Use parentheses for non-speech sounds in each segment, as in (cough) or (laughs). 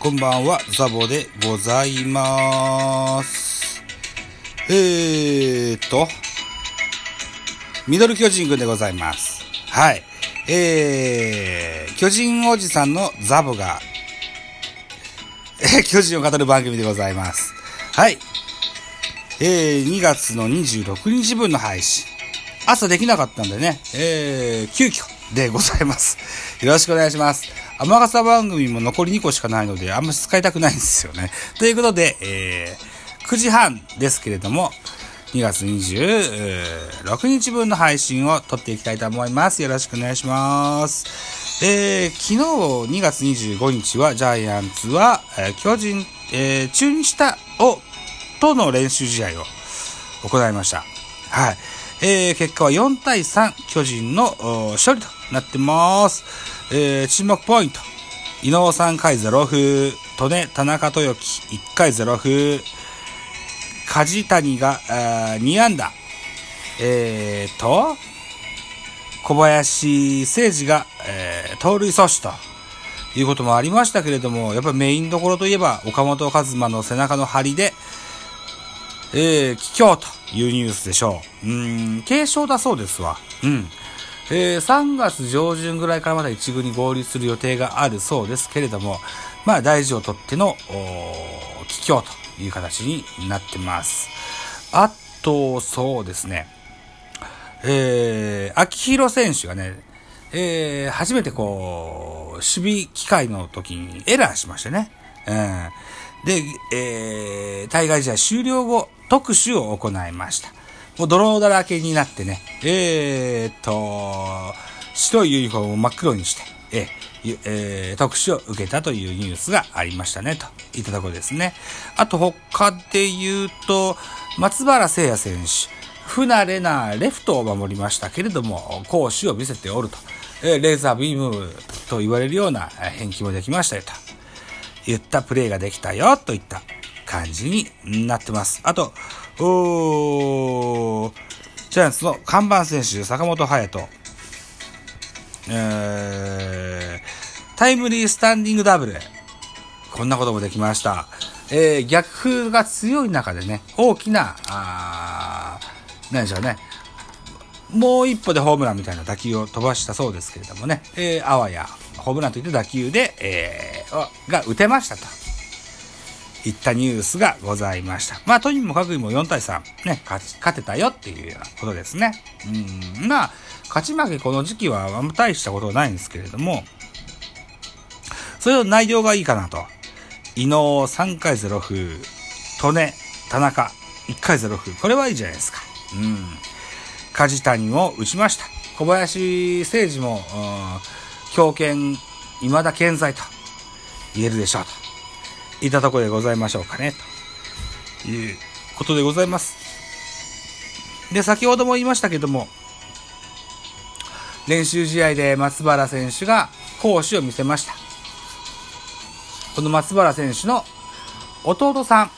こんばんは、ザボでございます。えーと、ミドル巨人軍でございます。はい。えー、巨人おじさんのザボが、え (laughs) 巨人を語る番組でございます。はい。えー、2月の26日分の配信。朝できなかったんでね、えー、急遽でございます。よろしくお願いします。天笠番組も残り2個しかないので、あんまり使いたくないんですよね。(laughs) ということで、えー、9時半ですけれども、2月26日分の配信を撮っていきたいと思います。よろしくお願いします。えー、昨日2月25日はジャイアンツは、えー巨人、えー中日たを、との練習試合を行いました。はい。えー、結果は4対3、巨人の勝利となってます。えー、注目ポイント。伊能3回0風、利根、田中豊樹1回0風、梶谷が2安打。えーと、小林誠司が、えー盗塁阻止ということもありましたけれども、やっぱりメインどころといえば、岡本和真の背中の張りで、えー、帰郷というニュースでしょう。うん、軽症だそうですわ。うん。えー、3月上旬ぐらいからまだ一軍に合流する予定があるそうですけれども、まあ大事をとっての、おー帰郷という形になってます。あと、そうですね。えー、秋広選手がね、えー、初めてこう、守備機会の時にエラーしましてね。うん。で、えー、対外試合終了後、特集を行いました。もう泥だらけになってね、えーっと、白いユニフォームを真っ黒にして、えーえー特集を受けたというニュースがありましたね、といったところですね。あと他で言うと、松原聖也選手、不慣れなレフトを守りましたけれども、攻守を見せておると。えレーザービームと言われるようなえ返球もできましたよと。言ったプレーができたよといった感じになってます。あと、おージャイアンツの看板選手、坂本勇人。えー、タイムリースタンディングダブル。こんなこともできました。えー、逆風が強い中でね、大きな、あ何でしょうね。もう一歩でホームランみたいな打球を飛ばしたそうですけれどもね、えー、あわや、ホームランといった打球で、えー、が打てましたと。いったニュースがございました。まあ、とにもかくにも4対3、ね、勝ち、勝てたよっていうようなことですね。うん、まあ、勝ち負けこの時期はあんま大したことないんですけれども、それの内容がいいかなと。伊能3回0風、利根、田中1回0風。これはいいじゃないですか。うん。梶谷を打ちました。小林誠司も、うん、強肩、未だ健在と言えるでしょうと。いたところでございましょうかね。ということでございます。で、先ほども言いましたけども、練習試合で松原選手が攻守を見せました。この松原選手の弟さん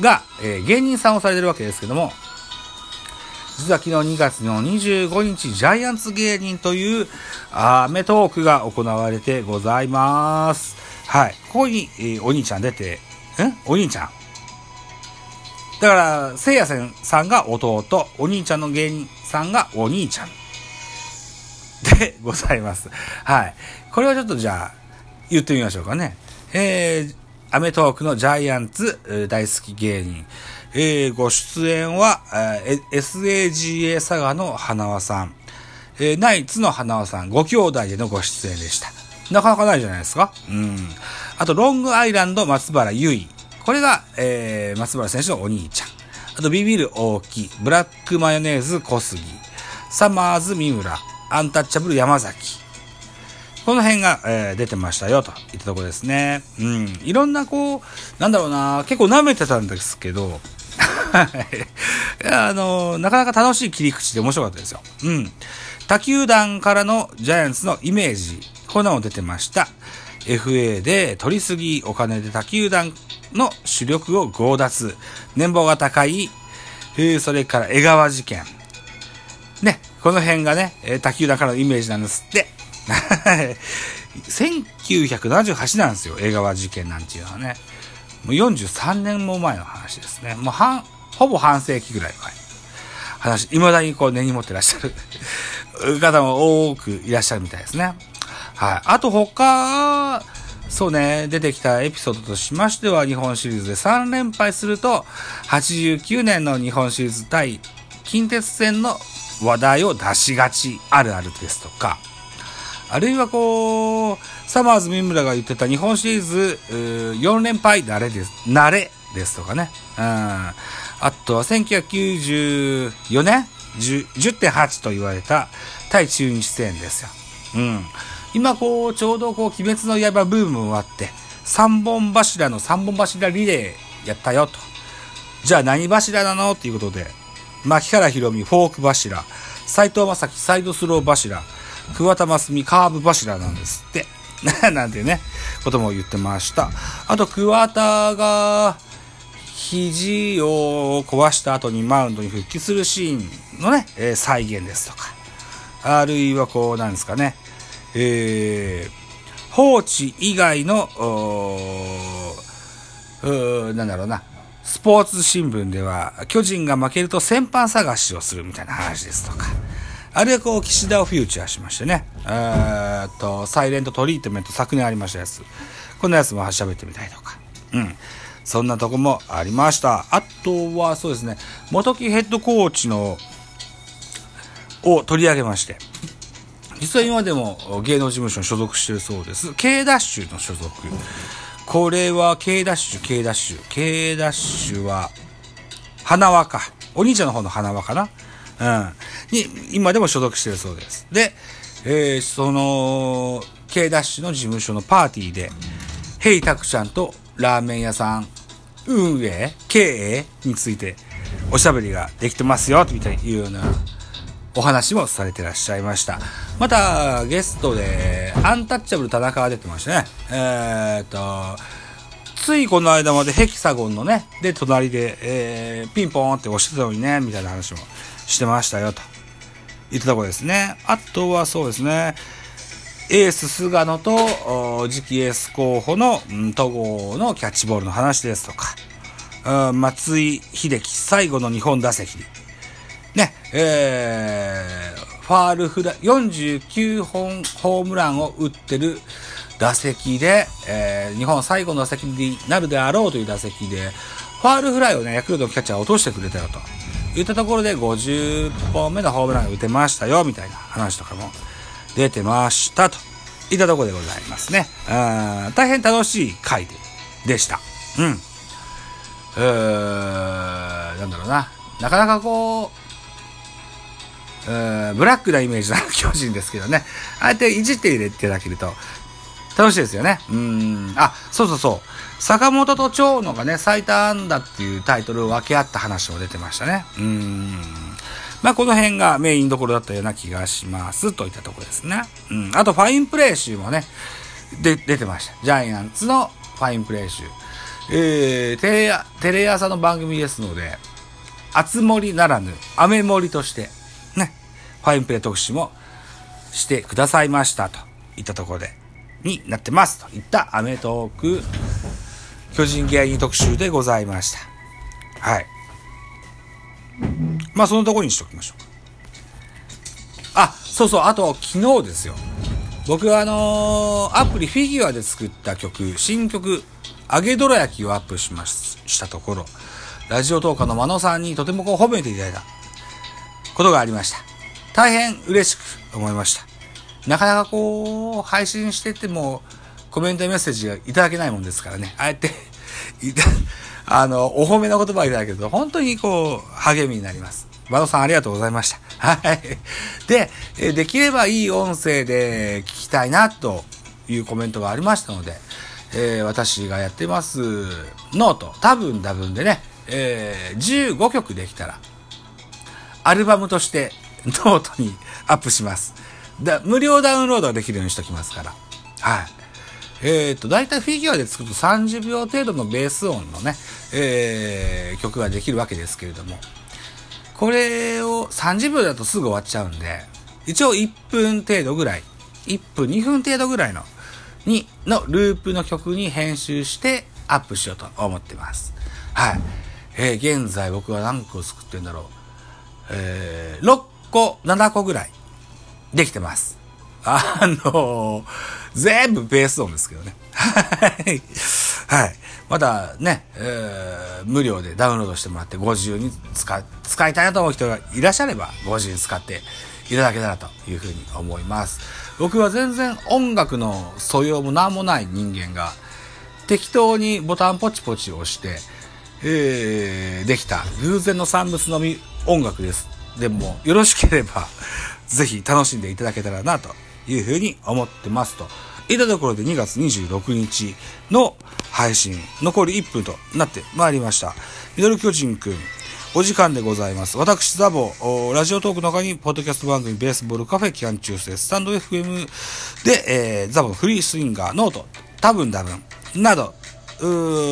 が、えー芸人さんをされてるわけですけども、実は昨日2月の25日、ジャイアンツ芸人というアメトークが行われてございます。はい。ここに、えーお兄ちゃん出て、んお兄ちゃん？だから、せいやさんが弟、お兄ちゃんの芸人さんがお兄ちゃん。でございます。はい。これはちょっとじゃあ、言ってみましょうかね。えー、アメトークのジャイアンツえ大好き芸人。えー、ご出演は、えー SAGA 佐賀の花輪さん。えーナイツの花輪さん、ご兄弟でのご出演でした。なかなかないじゃないですか。うん。あと、ロングアイランド松原優衣。これが、えー、松原選手のお兄ちゃん。あと、ビビる大木、ブラックマヨネーズ小杉、サマーズ三村、アンタッチャブル山崎。この辺が、えー出てましたよ、といったところですね。うん。いろんな、こう、なんだろうな、結構舐めてたんですけど、い (laughs) あの、なかなか楽しい切り口で面白かったですよ。うん。他球団からのジャイアンツのイメージ、こんなの出てました。FA で取りすぎお金で他球団の主力を強奪。年俸が高い。えーそれから江川事件。ね、この辺がね、他球団からのイメージなんですって。(laughs) 1978なんですよ、江川事件なんていうのはね。もう43年も前の話ですね。もう半、ほぼ半世紀ぐらい前。話、未だにこう根に持ってらっしゃる方も多くいらっしゃるみたいですね。はい。あと他、そうね、出てきたエピソードとしましては、日本シリーズで3連敗すると、89年の日本シリーズ対近鉄戦の話題を出しがちあるあるですとか、あるいはこう、サマーズ三村が言ってた日本シリーズ4連敗慣れです、慣れですとかね。うん。あとは1994年10.8と言われた対中日戦ですよ。うん。今こう、ちょうどこう、鬼滅の刃ブームもあって、三本柱の三本柱リレーやったよと。じゃあ何柱なの？っていうことで、牧原宏美フォーク柱、斎藤正樹サイドスロー柱、桑田真澄カーブ柱なんですって。(laughs) なんてね、ことも言ってました。あと、桑田が、肘を壊した後にマウンドに復帰するシーンのね、えー、再現ですとか。あるいはこう、なんですかね、えー、放置以外の、なんだろうな、スポーツ新聞では、巨人が負けると先般探しをするみたいな話ですとか、あるいはこう、岸田をフューチャーしましてね、えっと、サイレントトリートメント昨年ありましたやつ、こんなやつも喋ってみたいとか、うん。そんなとこもありました。あとはそうですね、元木ヘッドコーチの、を取り上げまして、実は今でも芸能事務所に所属してるそうです。K ダッシュの所属。これは K ダッシュ、K ダッシュ。K ダッシュは、花輪か。お兄ちゃんの方の花輪かなうん。に、今でも所属してるそうです。で、えー、その、K ダッシュの事務所のパーティーで、ヘイタクちゃんとラーメン屋さん運営、経営についておしゃべりができてますよ、みたいないうようなお話もされてらっしゃいました。また、ゲストで、アンタッチャブル田中が出てましたね。えー、っと、ついこの間までヘキサゴンのね、で、隣で、えー、ピンポーンって押してたのにね、みたいな話もしてましたよ、と。言ったとこですね。あとはそうですね、エース菅野と、次期エース候補の、うん、戸郷のキャッチボールの話ですとか、松井秀喜最後の日本打席ね、えー、ファールフラ、49本ホームランを打ってる打席で、えー、日本最後の打席になるであろうという打席で、ファールフライをね、ヤクルトのキャッチャー落としてくれたよと。言ったところで50本目のホームラン打てましたよ、みたいな話とかも出てましたと。いったところでございますね。うん大変楽しい回ででした。うん。えー、なんだろうな。なかなかこう、ブラックなイメージの (laughs) 巨人ですけどね。ああやっていじって入れていただけると楽しいですよね。うん。あ、そうそうそう。坂本と長野がね、最多安打っていうタイトルを分け合った話も出てましたね。うん。まあ、この辺がメインどころだったような気がします。といったところですね。うん。あと、ファインプレー集もね、で、出てました。ジャイアンツのファインプレー集。えー、テレテレ朝の番組ですので、あつ森ならぬ、雨森として、ファインプレー特集もしてくださいましたといったところで、になってますといったアメトーク巨人芸人特集でございました。はい。まあそのところにしときましょうあ、そうそう、あと昨日ですよ。僕はあのー、アプリフィギュアで作った曲、新曲、揚げどら焼きをアップしまししたところ、ラジオトーカーの真野さんにとてもこう褒めていただいたことがありました。大変嬉しく思いました。なかなかこう、配信してても、コメントやメッセージがいただけないもんですからね。あえて (laughs) あの、お褒めの言葉をいただけると、本当にこう、励みになります。バドさんありがとうございました。はい。で、できればいい音声で聞きたいな、というコメントがありましたので、えー、私がやってます、 note、多分多分でね、えー、15曲できたら、アルバムとしてノートにアップします。だ無料ダウンロードができるようにしときますから。はい。えっ、ー、と、だいたいフィギュアで作ると30秒程度のベース音のね、えー、曲ができるわけですけれども、これを30秒だとすぐ終わっちゃうんで、一応1分程度ぐらい、1分2分程度ぐらいのに、のループの曲に編集してアップしようと思ってます。はい。えー現在僕は何個作ってんだろう。えー個、7個ぐらいできてます。あのー全部ベース音ですけどね。はい。はい。まだね、えー無料でダウンロードしてもらって50に使、使いたいなと思う人がいらっしゃれば50に使っていただけたらというふうに思います。僕は全然音楽の素養も何もない人間が適当にボタンポチポチ押して、えーできた偶然の産物のみ音楽です。でも、よろしければ、(laughs) ぜひ楽しんでいただけたらな、というふうに思ってますと。いったところで2月26日の配信、残り1分となってまいりました。ミドル巨人くん、お時間でございます。私、ザボ、ラジオトークの他に、ポッドキャスト番組、ベースボールカフェ期間中世、スタンド FM で、えーザボフリースインガー、ノート、多分多分、など、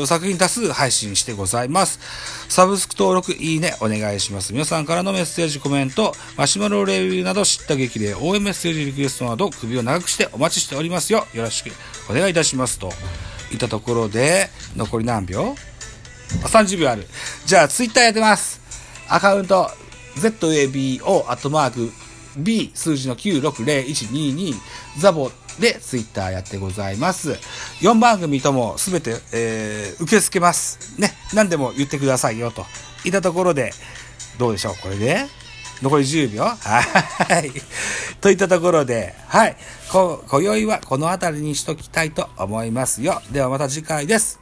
作品多数配信してございます。サブスク登録、いいね、お願いします。皆さんからのメッセージ、コメント、マシュマロレビューなど知った激励、応援メッセージ、リクエストなど、首を長くしてお待ちしておりますよ。よろしくお願いいたします。といったところで、残り何秒？あ ?30 秒ある。じゃあ、ツイッターやってます。アカウント、zabo、アットマーク、b 数字の960122ザボでツイッターやってございます。4番組ともすべて、えー受け付けます。ね。何でも言ってくださいよと。いったところで、どうでしょう？これで？残り10秒？はい。といったところで、はい。こ、今宵はこの辺りにしときたいと思いますよ。ではまた次回です。